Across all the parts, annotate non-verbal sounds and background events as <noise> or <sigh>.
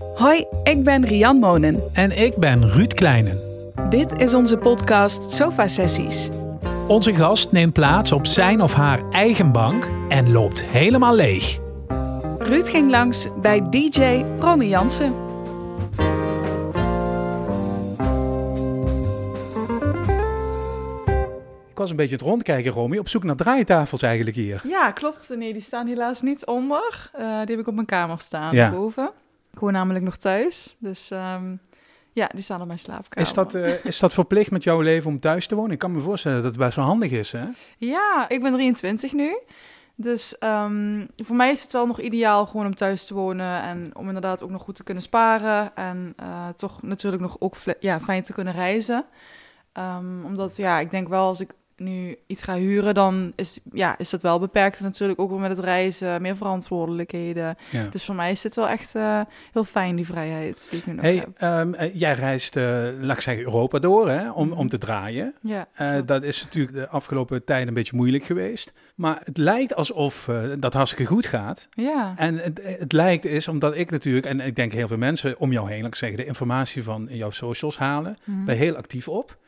Hoi, ik ben Rian Monen. En ik ben Ruud Kleinen. Dit is onze podcast Sofa Sessies. Onze gast neemt plaats op zijn of haar eigen bank en loopt helemaal leeg. Ruud ging langs bij DJ Romy Jansen. Ik was een beetje het rondkijken, Romy, op zoek naar draaitafels eigenlijk hier. Ja, klopt. Nee, die staan helaas niet onder. Eh, die heb ik op mijn kamer staan, Ja. boven. Woon namelijk nog thuis, dus ehm, ja, die staan op mijn slaapkamer. Is dat, eh, is dat verplicht met jouw leven om thuis te wonen? Ik kan me voorstellen dat het best wel handig is, hè? Ja, ik ben 23 nu. Dus ehm, voor mij is het wel nog ideaal gewoon om thuis te wonen en om inderdaad ook nog goed te kunnen sparen en eh, toch natuurlijk nog ook ja, fijn te kunnen reizen. Ehm, omdat ja, ik denk wel als ik nu iets ga huren, dan is, ja, is dat wel beperkt natuurlijk ook wel met het reizen, meer verantwoordelijkheden. Ja. Dus voor mij is dit wel echt eh, heel fijn, die vrijheid die ik nu nog Hey, heb. ehm, eh, jij reist, eh, laat ik zeggen, Europa door hè, om, om te draaien. Ja, dat is natuurlijk de afgelopen tijd een beetje moeilijk geweest. Maar het lijkt alsof dat hartstikke goed gaat. ja. En het, het lijkt is omdat ik natuurlijk, en ik denk heel veel mensen om jou heen, laat ik zeggen, de informatie van jouw socials halen, Mhm. ben heel actief op.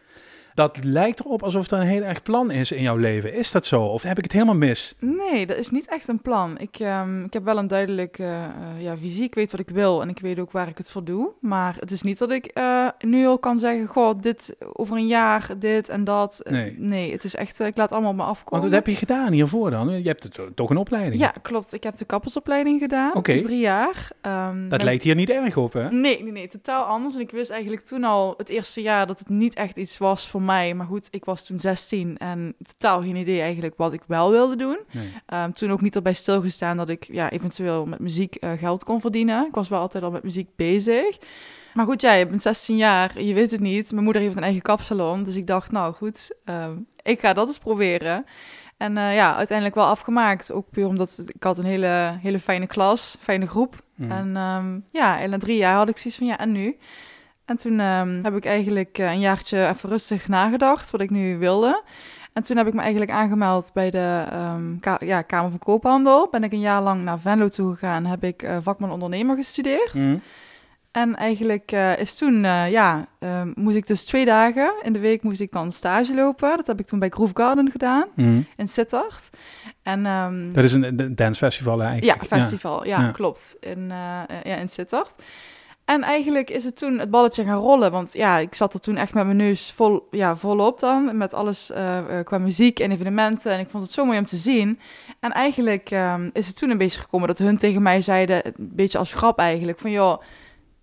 Dat lijkt erop alsof er een heel erg plan is in jouw leven. Is dat zo? Of heb ik het helemaal mis? Nee, dat is niet echt een plan. Ik, ehm, ik heb wel een duidelijke eh, ja, visie. Ik weet wat ik wil en ik weet ook waar ik het voor doe. Maar het is niet dat ik eh, nu al kan zeggen: Goh, dit over een jaar, dit en dat. Eh, Nee. nee het is echt, ik laat allemaal op me afkomen. Want wat heb je gedaan hiervoor dan? Je hebt het, toch een opleiding? Ja, klopt. Ik heb de kappersopleiding gedaan. Oké. Drie jaar. Ehm, Dat lijkt hier niet erg op, hè? Nee, nee, nee, totaal anders. En ik wist eigenlijk toen al het eerste jaar dat het niet echt iets was voor mij. Maar goed, ik was toen 16 en totaal geen idee eigenlijk wat ik wel wilde doen. Nee. Ehm, toen ook niet erbij stilgestaan dat ik ja, eventueel met muziek eh, geld kon verdienen. Ik was wel altijd al met muziek bezig. Maar goed, ja, je bent 16 jaar, je weet het niet. Mijn moeder heeft een eigen kapsalon, dus ik dacht, nou goed, ehm, ik ga dat eens proberen. En eh, ja, uiteindelijk wel afgemaakt. Ook puur omdat het- ik had een hele, hele fijne klas, fijne groep. Mm. En ehm, ja, en na drie jaar had ik zoiets van, ja, en nu? En toen ehm, heb ik eigenlijk eh, een jaartje even rustig nagedacht wat ik nu wilde. En toen heb ik me eigenlijk aangemeld bij de ehm, Ka- ja, Kamer van Koophandel. Ben ik een jaar lang naar Venlo toe gegaan. Heb ik eh, vakman ondernemer gestudeerd. Mm. En eigenlijk eh, is toen, ja, ehm, moest ik dus twee dagen in de week moest ik dan stage lopen. Dat heb ik toen bij Groove Garden gedaan Mm. in Sittard. En Dat is een, dancefestival ja, eigenlijk. festival. Ja, Ja. klopt. In, ja, in Sittard. En eigenlijk is het toen het balletje gaan rollen. Want ja, ik zat er toen echt met mijn neus vol, ja, volop dan. Met alles eh, qua muziek en evenementen. En ik vond het zo mooi om te zien. En eigenlijk ehm, is het toen een beetje gekomen dat hun tegen mij zeiden... Een beetje als grap eigenlijk. Van joh,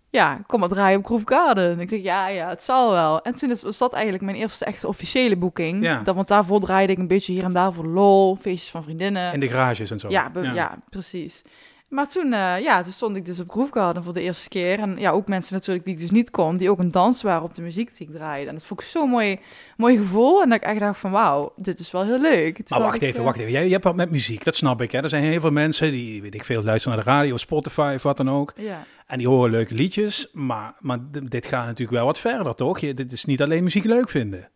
ja, kom maar draaien op Groove Garden. En ik dacht, ja, ja, het zal wel. En toen was dat eigenlijk mijn eerste echte officiële boeking. Ja. Dat, want daarvoor draaide ik een beetje hier en daar voor lol. Feestjes van vriendinnen. In de garages en zo. Ja, ja. precies. Maar toen, eh, ja, toen stond ik dus op Groove Garden voor de eerste keer. En ja, ook mensen natuurlijk die ik dus niet kon, die ook een dans waren op de muziek die ik draaide. En dat vond ik zo'n mooi, mooi gevoel. En dat ik echt dacht van, wauw, dit is wel heel leuk. Maar Terwijl wacht ik, even, eh, wacht even. Jij, je hebt wat met muziek, dat snap ik. Hè. Er zijn heel veel mensen die, weet ik veel, luisteren naar de radio, Spotify of wat dan ook. Ja. En die horen leuke liedjes. Maar, maar dit gaat natuurlijk wel wat verder, toch? Je, dit is niet alleen muziek leuk vinden.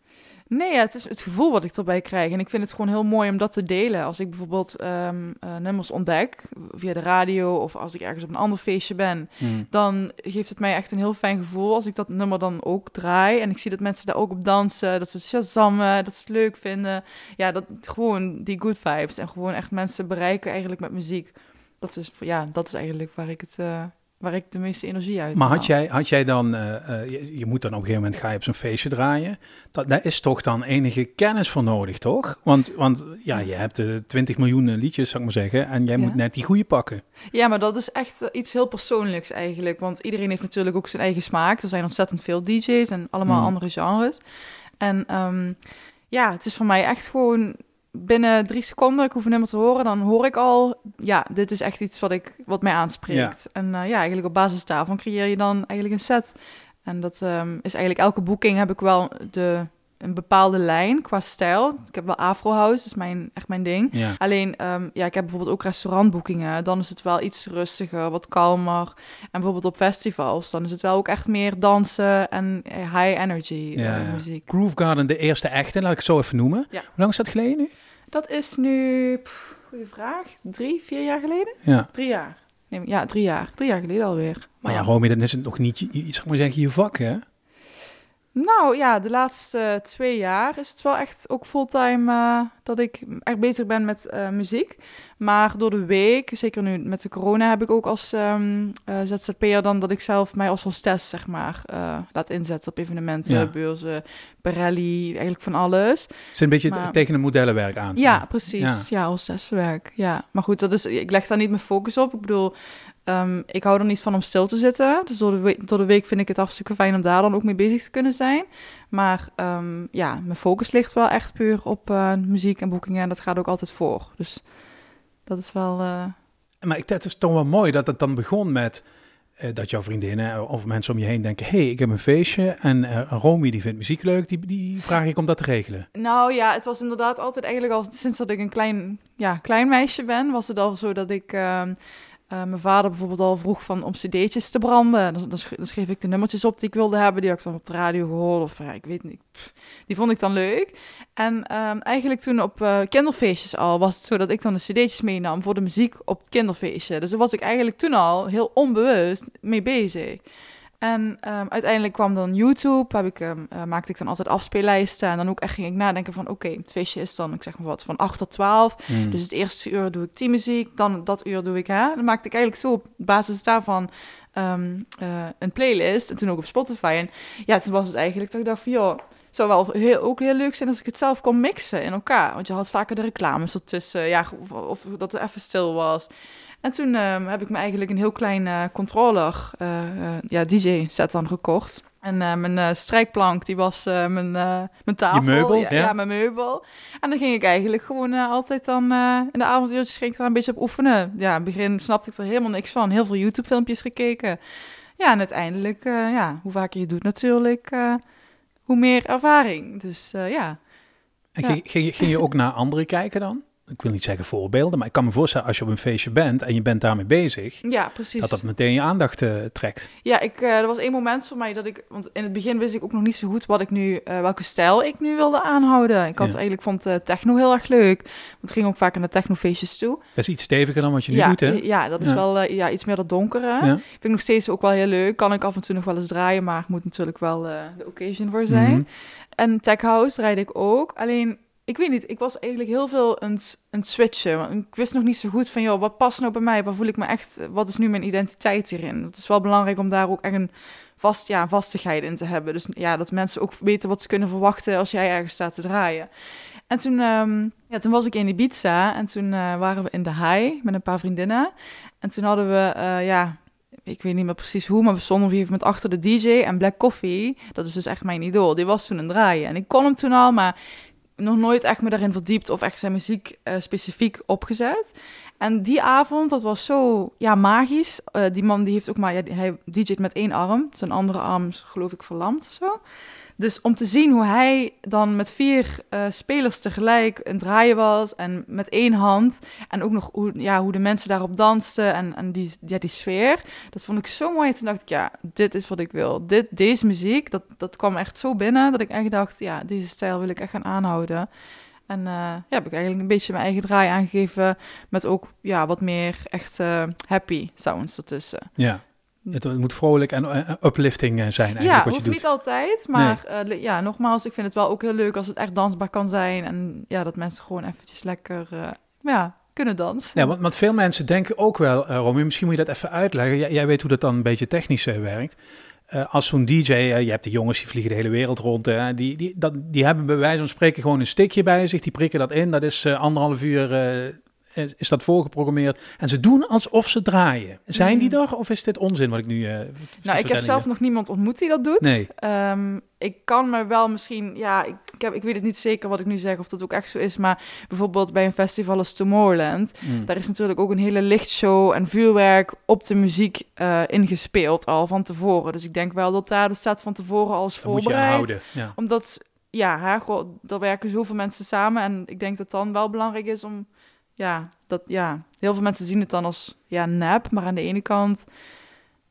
Nee, ja, het is het gevoel wat ik erbij krijg. En ik vind het gewoon heel mooi om dat te delen. Als ik bijvoorbeeld ehm, eh, nummers ontdek via de radio of als ik ergens op een ander feestje ben, Hmm. dan geeft het mij echt een heel fijn gevoel als ik dat nummer dan ook draai. En ik zie dat mensen daar ook op dansen, dat ze het shazammen, dat ze het leuk vinden. Ja, dat gewoon die good vibes en gewoon echt mensen bereiken eigenlijk met muziek. Dat is, ja, dat is eigenlijk waar ik, het, eh, waar ik de meeste energie uit Maar had jij, had jij dan, eh, eh, je, je moet dan op een gegeven moment ga je op zo'n feestje draaien. Dat, daar is toch dan enige kennis voor nodig, toch? Want, want ja, je hebt eh 20 miljoen eh, liedjes, zou ik maar zeggen. En jij Ja. moet net die goede pakken. Ja, maar dat is echt iets heel persoonlijks eigenlijk. Want iedereen heeft natuurlijk ook zijn eigen smaak. Er zijn ontzettend veel DJ's en allemaal Mm. andere genres. En ehm, ja, het is voor mij echt gewoon binnen drie seconden, ik hoef nummer te horen, dan hoor ik al, ja, dit is echt iets wat, ik, wat mij aanspreekt. En eh, ja, eigenlijk op basis daarvan creëer je dan eigenlijk een set. En dat ehm, is eigenlijk elke boeking heb ik wel de, een bepaalde lijn qua stijl. Ik heb wel Afro House, dat is mijn, echt mijn ding. Ja. Alleen, ehm, ja, ik heb bijvoorbeeld ook restaurantboekingen. Dan is het wel iets rustiger, wat kalmer. En bijvoorbeeld op festivals, dan is het wel ook echt meer dansen en high energy eh, Ja, muziek. Groove Garden, de eerste echte, laat ik het zo even noemen. Ja. Hoe lang is dat geleden nu? Dat is nu, pff, goeie vraag, drie, vier jaar geleden? Ja. Drie jaar. Nee, ja, drie jaar. Drie jaar geleden alweer. Maar ja, Romy, dan is het nog niet, zeg maar zeggen, je vak, hè? Nou ja, de laatste twee jaar is het wel echt ook fulltime eh, dat ik echt bezig ben met eh, muziek. Maar door de week, zeker nu met de corona, heb ik ook als ehm eh, ZZP'er dan dat ik zelf mij als hostess, zeg maar, eh, laat inzetten op evenementen, Ja. beurzen, Pirelli, eigenlijk van alles. Zit een beetje Maar- tegen een modellenwerk aan. Ja, precies. Ja, hostesswerk. Ja, maar goed, dat is, ik leg daar niet mijn focus op. Ik bedoel, ehm, ik hou er niet van om stil te zitten. Dus door de, week, door de week vind ik het hartstikke fijn om daar dan ook mee bezig te kunnen zijn. Maar ehm, ja, mijn focus ligt wel echt puur op eh, muziek en boekingen. En dat gaat ook altijd voor. Dus dat is wel... eh, Maar ik, het is toch wel mooi dat het dan begon met eh, dat jouw vriendinnen of mensen om je heen denken... hé, hey, ik heb een feestje en Romy die vindt muziek leuk, die, die vraag ik om dat te regelen. Nou ja, het was inderdaad altijd eigenlijk al sinds dat ik een klein, ja, klein meisje ben, was het al zo dat ik eh, mijn vader bijvoorbeeld al vroeg van om cd'tjes te branden. Dan, dan, sch- dan schreef ik de nummertjes op die ik wilde hebben, die had ik dan op de radio gehoord of ja, ik weet niet. Die vond ik dan leuk. En ehm, eigenlijk toen op eh, kinderfeestjes al was het zo dat ik dan de cd'tjes meenam voor de muziek op het kinderfeestje. Dus daar was ik eigenlijk toen al heel onbewust mee bezig. En ehm, uiteindelijk kwam dan YouTube, heb ik, ehm, eh, maakte ik dan altijd afspeellijsten. En dan ook echt ging ik nadenken van, oké, het feestje is dan, ik zeg maar wat, van 8 tot 12. Hmm. Dus het eerste uur doe ik teammuziek, dan dat uur doe ik, hè. Dan maakte ik eigenlijk zo op basis daarvan ehm, eh, een playlist. En toen ook op Spotify. En ja, toen was het eigenlijk dat ik dacht van, joh, het zou wel heel, ook heel leuk zijn als ik het zelf kon mixen in elkaar. Want je had vaker de reclames ertussen, ja, of, of dat het even stil was. En toen ehm, heb ik me eigenlijk een heel klein eh, controller, eh, eh, ja, DJ-set dan gekocht. En mijn strijkplank, die was mijn, mijn tafel. meubel, ja, ja. ja, mijn meubel. En dan ging ik eigenlijk gewoon altijd dan... in de avonduurtjes ging ik daar een beetje op oefenen. Ja, in het begin snapte ik er helemaal niks van. Heel veel YouTube-filmpjes gekeken. Ja, en uiteindelijk, ja, hoe vaker je het doet natuurlijk, hoe meer ervaring. Dus ja. En ja. ging, ging, je- ging je ook naar anderen kijken dan? Ik wil niet zeggen voorbeelden, maar ik kan me voorstellen als je op een feestje bent en je bent daarmee bezig, Ja, precies. dat dat meteen je aandacht eh, trekt. Ja, ik, eh, er was één moment voor mij dat ik... Want in het begin wist ik ook nog niet zo goed wat ik nu... eh, welke stijl ik nu wilde aanhouden. Ik had Ja. eigenlijk vond techno heel erg leuk. Want ik ging ook vaak naar technofeestjes toe. Dat is iets steviger dan wat je nu ja, doet, hè? ja, dat is Ja. wel ja, iets meer dat donkere. Vind ik nog steeds ook wel heel leuk. Kan ik af en toe nog wel eens draaien, maar moet natuurlijk wel de occasion voor zijn. Mhm. En Tech House draaide ik ook. Alleen, ik weet niet, ik was eigenlijk heel veel een, een switchen. Ik wist nog niet zo goed van, joh, wat past nou bij mij? Waar voel ik me echt, wat is nu mijn identiteit hierin? Het is wel belangrijk om daar ook echt een vast, ja, vastigheid in te hebben. Dus ja, dat mensen ook weten wat ze kunnen verwachten als jij ergens staat te draaien. En toen, ehm, ja, toen was ik in Ibiza en toen eh, waren we in de high met een paar vriendinnen. En toen hadden we, eh, ja, ik weet niet meer precies hoe, maar we stonden op een gegeven achter de DJ en Black Coffee, dat is dus echt mijn idool, die was toen een draaien. En ik kon hem toen al, maar nog nooit echt me daarin verdiept of echt zijn muziek eh, specifiek opgezet. En die avond, dat was zo ja, magisch. Eh, die man die heeft ook maar, ja, hij DJ't met één arm. Zijn andere arm geloof ik verlamd of zo. Dus om te zien hoe hij dan met vier eh, spelers tegelijk een draaien was en met één hand. En ook nog hoe, ja, hoe de mensen daarop dansten en, en die, ja, die sfeer. Dat vond ik zo mooi. En toen dacht ik, ja, dit is wat ik wil. Dit, deze muziek, dat, dat kwam echt zo binnen dat ik echt dacht, ja, deze stijl wil ik echt gaan aanhouden. En eh, ja, heb ik eigenlijk een beetje mijn eigen draai aangegeven met ook ja, wat meer echt eh, happy sounds ertussen. Ja. Het, het moet vrolijk en eh, uplifting eh, zijn eigenlijk Ja, wat je hoeft doet. niet altijd, maar eh, ja, nogmaals, ik vind het wel ook heel leuk als het echt dansbaar kan zijn en ja, dat mensen gewoon eventjes lekker ja, kunnen dansen. Ja, want, want veel mensen denken ook wel, Romy, misschien moet je dat even uitleggen. Jij, jij weet hoe dat dan een beetje technisch werkt. Als zo'n DJ, je hebt de jongens die vliegen de hele wereld rond, die, die, dat, die hebben bij wijze van spreken gewoon een stickje bij zich, die prikken dat in, dat is anderhalf uur, is, dat voorgeprogrammeerd. En ze doen alsof ze draaien. Zijn die Mm. er of is dit onzin wat ik nu... eh, Nou, ik heb zelf nog niemand ontmoet die dat doet. Nee. Ehm, ik kan me wel misschien, ja, ik, ik, heb, ik weet het niet zeker wat ik nu zeg of dat ook echt zo is, maar bijvoorbeeld bij een festival als Tomorrowland, Mm. daar is natuurlijk ook een hele lichtshow en vuurwerk op de muziek eh, ingespeeld al van tevoren. Dus ik denk wel dat daar de staat van tevoren al is Dat voorbereid. Ja. Omdat, ja, hè, er werken zoveel mensen samen. En ik denk dat het dan wel belangrijk is om, ja, dat, ja, heel veel mensen zien het dan als, ja, nep. Maar aan de ene kant,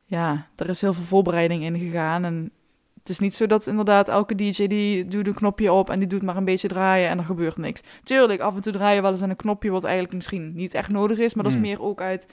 ja, er is heel veel voorbereiding in gegaan. En het is niet zo dat inderdaad elke DJ die doet een knopje op en die doet maar een beetje draaien en er gebeurt niks. Tuurlijk, af en toe draaien wel eens aan een knopje wat eigenlijk misschien niet echt nodig is. Maar dat is Hmm. meer ook uit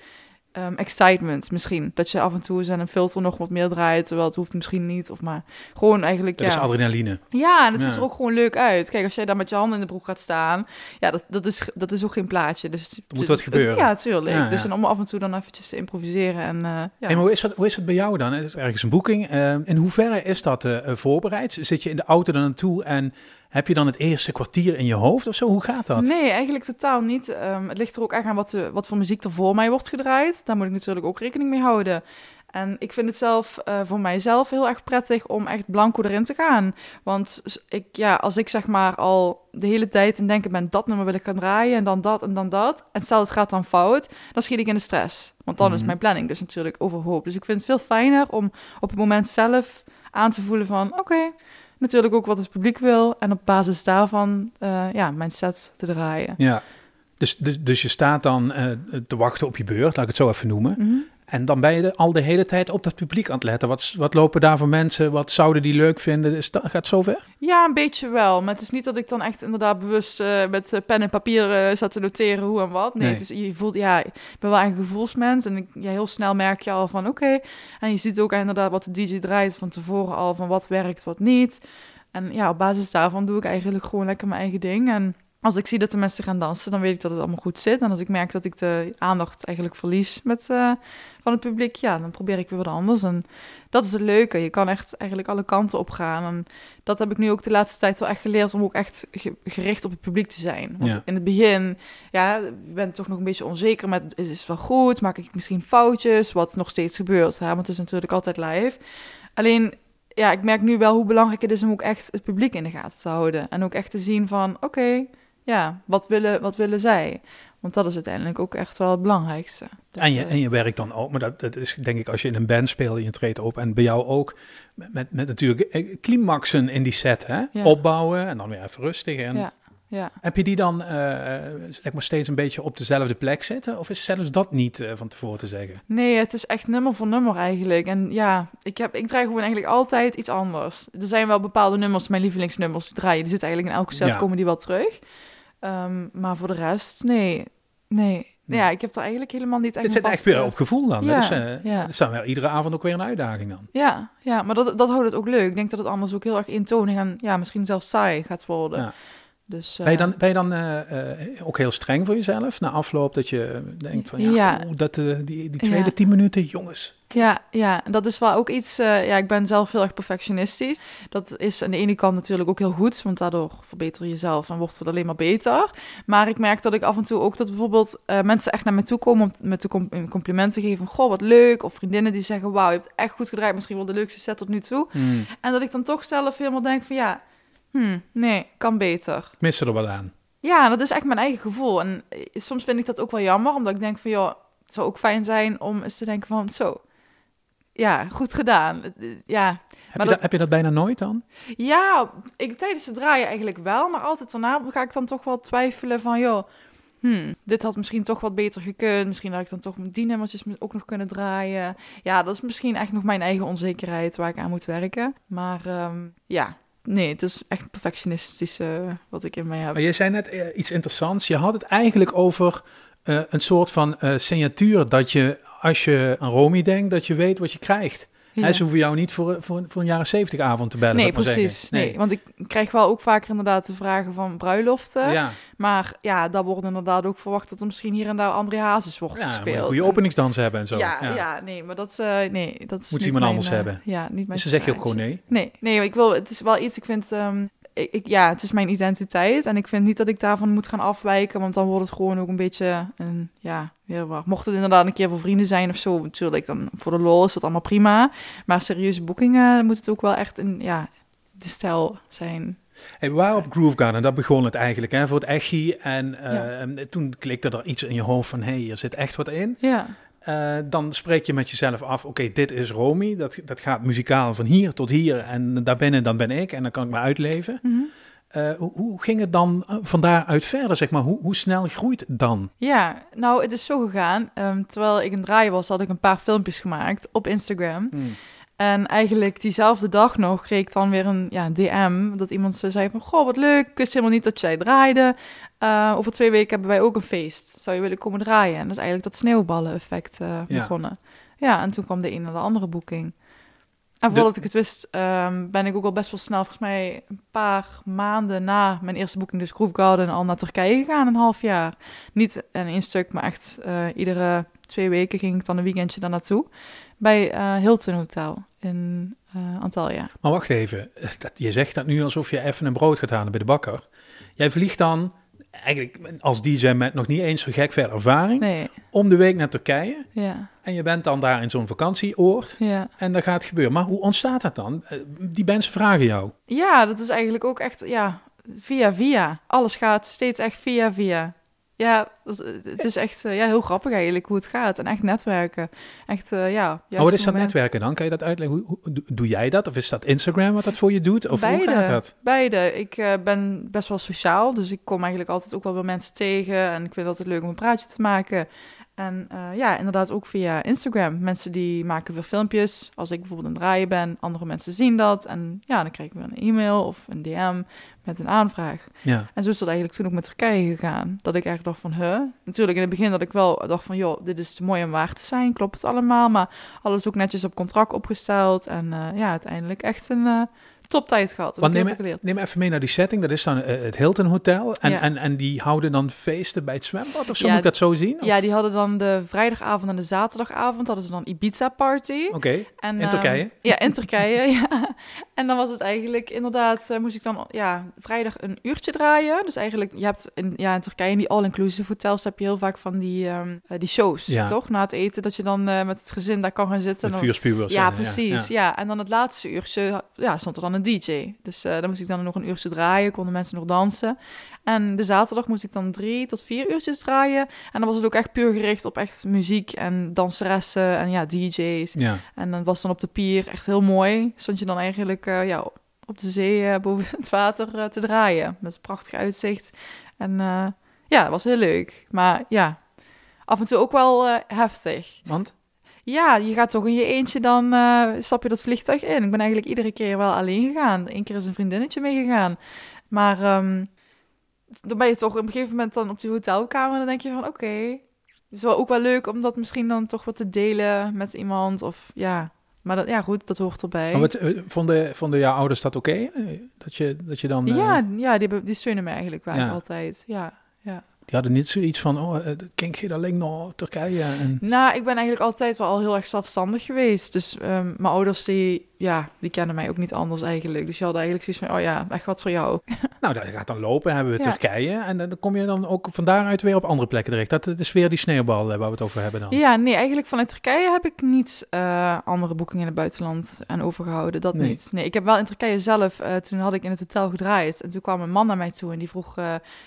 ehm, excitement misschien. Dat je af en toe eens aan een filter nog wat meer draait, terwijl het hoeft misschien niet. Of maar gewoon eigenlijk, Dat ja. is adrenaline. Ja, en het ziet er ook gewoon leuk uit. Kijk, als jij daar met je handen in de broek gaat staan, ja, dat, dat, is, dat is ook geen plaatje. Dus, Er moet wat gebeuren. Ja, tuurlijk. Ja, Dus ja. en om af en toe dan eventjes te improviseren en eh, ja. Hey, maar hoe, is dat, hoe is het bij jou dan? Er is ergens een boeking. Eh, in hoeverre is dat eh, eh, voorbereid? Zit je in de auto er naartoe en heb je dan het eerste kwartier in je hoofd of zo? Hoe gaat dat? Nee, eigenlijk totaal niet. Ehm, het ligt er ook echt aan wat, de, wat voor muziek er voor mij wordt gedraaid. Daar moet ik natuurlijk ook rekening mee houden. En ik vind het zelf eh, voor mijzelf heel erg prettig om echt blanco erin te gaan. Want ik, ja, als ik zeg maar al de hele tijd in denken ben... dat nummer wil ik gaan draaien en dan dat en dan dat... en stel het gaat dan fout, dan schiet ik in de stress. Want dan is Mhm. mijn planning dus natuurlijk overhoop. Dus ik vind het veel fijner om op het moment zelf aan te voelen van... oké, natuurlijk ook wat het publiek wil... en op basis daarvan eh, ja, mijn set te draaien. Ja. Dus, dus, dus je staat dan eh, te wachten op je beurt, laat ik het zo even noemen. Mhm. En dan ben je de- al de hele tijd op dat publiek aan het letten. Wat, wat lopen daar voor mensen? Wat zouden die leuk vinden? Is dat, gaat het zover? Ja, een beetje wel. Maar het is niet dat ik dan echt inderdaad bewust eh, met eh, pen en papier eh zat te noteren hoe en wat. Nee, Nee. Het is, je voelt, ja, ik ben wel een gevoelsmens. En ik, ja, heel snel merk je al van oké. En je ziet ook inderdaad wat de DJ draait van tevoren al. Van wat werkt, wat niet. En ja, op basis daarvan doe ik eigenlijk gewoon lekker mijn eigen ding. En als ik zie dat de mensen gaan dansen, dan weet ik dat het allemaal goed zit. En als ik merk dat ik de aandacht eigenlijk verlies met, van het publiek, ja, dan probeer ik weer wat anders. En dat is het leuke. Je kan echt eigenlijk alle kanten op gaan. En dat heb ik nu ook de laatste tijd wel echt geleerd om ook echt ge- gericht op het publiek te zijn. Want Ja. in het begin, ja, je bent toch nog een beetje onzeker met is het wel goed? Maak ik misschien foutjes? Wat nog steeds gebeurt, hè? want het is natuurlijk altijd live. Alleen, ja, ik merk nu wel hoe belangrijk het is om ook echt het publiek in de gaten te houden. En ook echt te zien van, oké, ja, wat willen, wat willen zij? Want dat is uiteindelijk ook echt wel het belangrijkste. En je, en je werkt dan ook, maar dat, dat is denk ik als je in een band speelt, je treedt op. En bij jou ook, met, met, natuurlijk eh, climaxen in die set, hè? Ja. Opbouwen en dan weer even rustig. En Ja. ja. Heb je die dan eh, zeg maar steeds een beetje op dezelfde plek zitten? Of is zelfs dat niet van tevoren te zeggen? Nee, het is echt nummer voor nummer eigenlijk. En ja, ik, heb, ik draai gewoon eigenlijk altijd iets anders. Er zijn wel bepaalde nummers, mijn lievelingsnummers draaien. Die zitten eigenlijk in elke set, Ja. komen die wel terug. Ehm, maar voor de rest, nee. Nee. Ja, ik heb er eigenlijk helemaal niet echt Het zit echt weer op gevoel dan. Ja, dat, is, eh, ja. dat is dan wel iedere avond ook weer een uitdaging dan. Ja, ja, maar dat, dat houdt het ook leuk. Ik denk dat het anders ook heel erg intonig en ja, misschien zelfs saai gaat worden. Ja. Dus, eh, Ben je dan, ben je dan eh, eh, ook heel streng voor jezelf na afloop? Dat je denkt van ja, dat, eh, die, die tweede Ja. tien minuten, jongens. Ja, ja, dat is wel ook iets. eh, ja, ik ben zelf heel erg perfectionistisch. Dat is aan de ene kant natuurlijk ook heel goed, want daardoor verbeter je jezelf en wordt het alleen maar beter. Maar ik merk dat ik af en toe ook dat bijvoorbeeld eh, mensen echt naar me toe komen om met de com- een compliment te geven. Van, Goh, wat leuk. Of vriendinnen die zeggen: Wauw, je hebt echt goed gedraaid. Misschien wel de leukste set tot nu toe. Hmm, En dat ik dan toch zelf helemaal denk: van ja, hmm, nee, kan beter. ik mis er wel aan. Ja, dat is echt mijn eigen gevoel. En eh, soms vind ik dat ook wel jammer, omdat ik denk van, joh, het zou ook fijn zijn om eens te denken van, zo, ja, goed gedaan. Eh, Ja, Heb, Maar je dat- dat, heb je dat bijna nooit dan? ja ik, tijdens het draaien eigenlijk wel, maar altijd daarna ga ik dan toch wel twijfelen van, joh, hmm, dit had misschien toch wat beter gekund. Misschien had ik dan toch die nummertjes ook nog kunnen draaien. Ja, dat is misschien echt nog mijn eigen onzekerheid waar ik aan moet werken. Maar ehm, ja, nee, het is echt perfectionistisch eh, wat ik in mij heb. Maar je zei net eh, iets interessants. Je had het eigenlijk over eh, een soort van signatuur dat je, als je aan Romy denkt, dat je weet wat je krijgt. Ja. Hij ze hoeven jou niet voor, voor, voor een jaren zeventig avond te bellen, Nee, precies. Nee. want ik krijg wel ook vaker inderdaad de vragen van bruiloften. Ja, Maar ja, daar wordt inderdaad ook verwacht dat er misschien hier en daar André Hazes wordt ja gespeeld. een goede En- openingsdans hebben en zo. Ja, ja. nee, maar dat, eh, nee, dat is Moet iemand anders eh, hebben. Ja, niet mijn Dus dan zeg je ook gewoon nee. Nee, nee, ik wil, het is wel iets, ik vind, ehm, ik, ja, het is mijn identiteit. En ik vind niet dat ik daarvan moet gaan afwijken, want dan wordt het gewoon ook een beetje, een, ja, weer waar. Mocht het inderdaad een keer voor vrienden zijn of zo, natuurlijk, dan voor de lol is dat allemaal prima. Maar serieuze boekingen moet het ook wel echt in, ja, de stijl zijn. Hey, we waren op Groove Garden, dat begon het eigenlijk, hè, voor het Echi. En Ja. en toen klikte er iets in je hoofd van, hé, hey, hier zit echt wat in. Ja, Eh, dan spreek je met jezelf af, oké, dit is Romy. Dat, dat gaat muzikaal van hier tot hier en daarbinnen dan ben ik en dan kan ik me uitleven. Mhm. Eh, hoe, hoe ging het dan eh, van daaruit verder, zeg maar? Hoe, hoe snel groeit het dan? Ja, nou, het is zo gegaan. Ehm, terwijl ik een draai was, had ik een paar filmpjes gemaakt op Instagram. En eigenlijk diezelfde dag nog kreeg ik dan weer een ja, DM. Dat iemand zo zei van, goh, wat leuk. Ik wist helemaal niet dat jij draaide. Eh, over twee weken hebben wij ook een feest. Zou je willen komen draaien? En dat is eigenlijk dat sneeuwballen-effect eh, Ja. begonnen. Ja, en toen kwam de een naar de andere boeking. En De- voordat ik het wist, ehm, ben ik ook al best wel snel, volgens mij een paar maanden na mijn eerste boeking, dus Groove Garden, al naar Turkije gegaan, een half jaar. Niet in één stuk, maar echt eh, iedere twee weken ging ik dan een weekendje daar naartoe. Bij Hilton Hotel in eh, Antalya. Maar wacht even, dat, je zegt dat nu alsof je even een brood gaat halen bij de bakker. Jij vliegt dan, eigenlijk als DJ met nog niet eens zo gek veel ervaring, Nee, om de week naar Turkije. ja, En je bent dan daar in zo'n vakantieoord ja. en dat gaat gebeuren. Maar hoe ontstaat dat dan? Eh, Die mensen vragen jou. Ja, dat is eigenlijk ook echt, ja, via via. Alles gaat steeds echt via via. Ja, het is echt eh, ja, heel grappig eigenlijk hoe het gaat. En echt netwerken. Echt, eh, ja. Maar wat juiste is dat netwerken dan? Kan je dat uitleggen? Hoe, hoe- doe- jij dat? Of is dat Instagram wat dat voor je doet? Of hoe Beide. gaat dat? Beide. Ik eh, ben best wel sociaal, dus ik kom eigenlijk altijd ook wel bij mensen tegen. En ik vind het altijd leuk om een praatje te maken. En eh, ja, inderdaad ook via Instagram. Mensen die maken weer filmpjes. Als ik bijvoorbeeld aan het draaien ben, andere mensen zien dat. En ja, dan krijg ik weer een e-mail of een DM met een aanvraag. Ja. En zo is dat eigenlijk toen ook met Turkije gegaan. Dat ik eigenlijk dacht van, huh? Natuurlijk in het begin dat ik wel dacht van, joh, dit is mooi om waar te zijn. Klopt het allemaal? Maar alles ook netjes op contract opgesteld. En eh, ja, uiteindelijk echt een eh toptijd gehad. Want neem, neem even mee naar die setting. Dat is dan eh, het Hilton Hotel. En, Ja. en, en die houden dan feesten bij het zwembad? Of zo Ja, moet ik dat zo zien? Of- Ja, die hadden dan de vrijdagavond en de zaterdagavond hadden ze dan Ibiza party. Oké, En, in ehm, Turkije? ja, in Turkije, <laughs> ja. En dan was het eigenlijk inderdaad, eh, moest ik dan ja, vrijdag een uurtje draaien. Dus eigenlijk, je hebt in, ja, in Turkije in die all-inclusive hotels heb je heel vaak van die, ehm, eh, die shows, Ja. toch? Na het eten, dat je dan eh, met het gezin daar kan gaan zitten. Met vuurspuwers. Ja, precies. Ja, en dan het laatste uurtje ja, stond er dan een DJ. Dus dan moest ik dan nog een uurtje draaien, konden mensen nog dansen. En de zaterdag moest ik dan drie tot vier uurtjes draaien. En dan was het ook echt puur gericht op echt muziek en danseressen en ja, DJ's. Ja. En dan was dan op de pier echt heel mooi. Stond je dan eigenlijk eh, ja, op de zee eh, boven <laughs> het water eh, te draaien. Met een prachtig uitzicht. En ja, het was heel leuk. Maar ja, af en toe ook wel heftig. Want? Ja, je gaat toch in je eentje dan, stap je dat vliegtuig in. Ik ben eigenlijk iedere keer wel alleen gegaan. Eén keer is een vriendinnetje meegegaan. Maar ehm, dan ben je toch op een gegeven moment dan op die hotelkamer. En dan denk je van, oké, het is wel ook wel leuk om dat misschien dan toch wat te delen met iemand. Of ja, maar dat, ja goed, dat hoort erbij. Maar wat, eh, vonden, vonden jouw ouders dat oké? Dat, je, dat je dan... eh, ja, ja die, die steunen me eigenlijk wel Ja. altijd. Ja, ja. Die hadden niet zoiets van, oh, ken je alleen nog Turkije? En, Nou, ik ben eigenlijk altijd wel al heel erg zelfstandig geweest. Dus ehm, mijn ouders, die, ja, die kennen mij ook niet anders eigenlijk. Dus die hadden eigenlijk zoiets van, oh ja, echt wat voor jou. <laughs> nou, dat gaat dan lopen, hebben we Ja. Turkije. En dan kom je dan ook van daaruit weer op andere plekken terecht. Dat, is weer die sneeuwbal eh, waar we het over hebben dan. Ja, nee, eigenlijk vanuit Turkije heb ik niet eh, andere boekingen in het buitenland aan overgehouden. Dat Nee. niet. Nee, ik heb wel in Turkije zelf, eh, toen had ik in het hotel gedraaid. En toen kwam een man naar mij toe en die vroeg,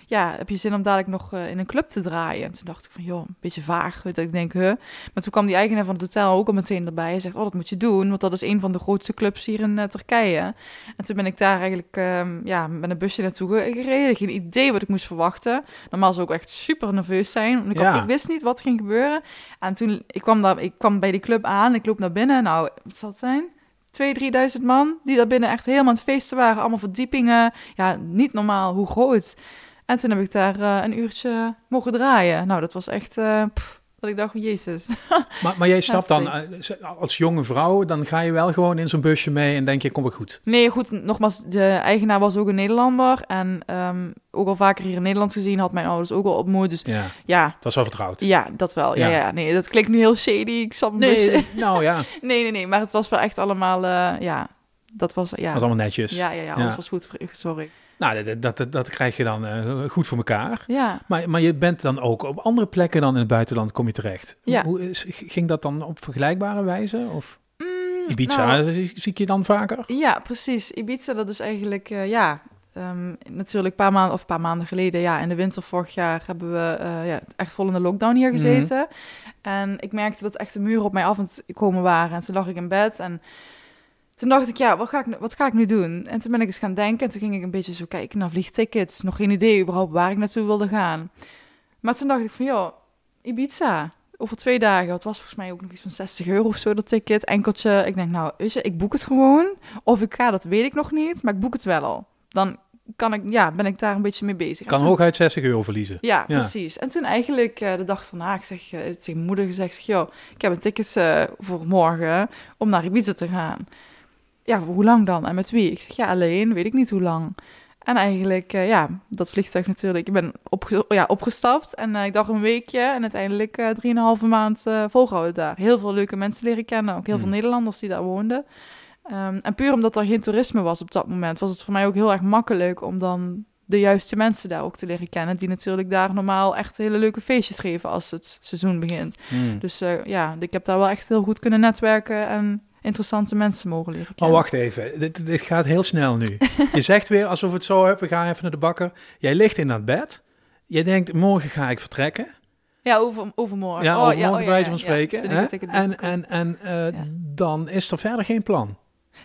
ja, heb je zin om dadelijk nog in een club te draaien? En toen dacht ik van, joh, een beetje vaag. Weet je, ik denk, huh? Maar toen kwam die eigenaar van het hotel ook al meteen erbij. Hij zegt, oh, dat moet je doen, want dat is een van de grootste clubs hier in eh, Turkije. En toen ben ik daar eigenlijk, ehm, ja, met een busje naartoe ge- gereden. Geen idee wat ik moest verwachten. Normaal zou ik echt super nerveus zijn. Want ik, had- Ja. ik wist niet wat ging gebeuren. En toen, ik kwam, daar, ik kwam bij die club aan, ik loop naar binnen. Nou, wat zal het zijn? 2.000, 3.000 man die daar binnen echt helemaal aan het feesten waren. Allemaal verdiepingen. Ja, niet normaal hoe groot. En toen heb ik daar eh, een uurtje mogen draaien. Nou, dat was echt... eh, pff, dat ik dacht, jezus. <laughs> Maar, maar jij stapt dan eh, als jonge vrouw, dan ga je wel gewoon in zo'n busje mee en denk je, kom ik goed. Nee, goed, nogmaals, de eigenaar was ook een Nederlander. En ehm, ook al vaker hier in Nederland gezien, had mijn ouders ook al ontmoet. Dus Ja, ja, het was wel vertrouwd. ja dat wel. Ja. Ja. Ja, nee, dat klinkt nu heel shady. Ik zat een Nee, busje. <laughs> nou ja, Nee, nee, nee. Maar het was wel echt allemaal, eh, ja, dat was, ja. dat was allemaal netjes. Ja, ja, ja, alles Ja. was goed gezorgd. Nou, dat, dat, dat, krijg je dan eh, goed voor elkaar. Ja. Maar, maar je bent dan ook op andere plekken dan in het buitenland kom je terecht. Ja. Hoe is, ging dat dan op vergelijkbare wijze? Of Mm, Ibiza, nou, zie, zie ik je dan vaker? ja, precies. Ibiza, dat is eigenlijk, eh, ja, ehm, natuurlijk een paar maanden of een paar maanden geleden, ja, in de winter vorig jaar hebben we eh, ja, echt vol in de lockdown hier gezeten. En ik merkte dat echt de muren op mij af het komen waren. En toen lag ik in bed en toen dacht ik, ja, wat ga ik, nu- wat ga ik nu doen? En toen ben ik eens gaan denken en toen ging ik een beetje zo kijken naar vliegtickets. Nog geen idee überhaupt waar ik naartoe wilde gaan. Maar toen dacht ik van, joh, Ibiza, over twee dagen. Het was volgens mij ook nog iets van 60 euro of zo, dat ticket. Enkeltje. Ik denk, nou, weet je, ik boek het gewoon. Of ik ga, dat weet ik nog niet, maar ik boek het wel al. Dan kan ik, ja, ben ik daar een beetje mee bezig. Kan toen- hooguit 60 euro verliezen. Ja, Ja. precies. En toen eigenlijk eh, de dag daarna, ik zeg eh, tegen mijn moeder gezegd, zeg, joh, ik heb een ticket eh, voor morgen om naar Ibiza te gaan. Ja, hoe lang dan? En met wie? Ik zeg, ja, alleen, weet ik niet hoe lang. En eigenlijk, eh, ja, dat vliegtuig natuurlijk. Ik ben opge ja, opgestapt en eh, ik dacht een weekje en uiteindelijk eh drieënhalve maand eh volgehouden daar. Heel veel leuke mensen leren kennen, ook heel veel Hmm. Nederlanders die daar woonden. Ehm, en puur omdat er geen toerisme was op dat moment, was het voor mij ook heel erg makkelijk om dan de juiste mensen daar ook te leren kennen. Die natuurlijk daar normaal echt hele leuke feestjes geven als het seizoen begint. Hmm. Dus ja, ik heb daar wel echt heel goed kunnen netwerken en interessante mensen mogen leren kennen. wacht even, dit, dit gaat heel snel nu. je <laughs> zegt weer alsof het zo hebben, we gaan even naar de bakker. Jij ligt in dat bed. Je denkt, morgen ga ik vertrekken. Ja, over, overmorgen. Ja, Oh, overmorgen oh, bij ja, wijze ja, van ja. spreken. Hè? En, en, en eh, dan is er verder geen plan.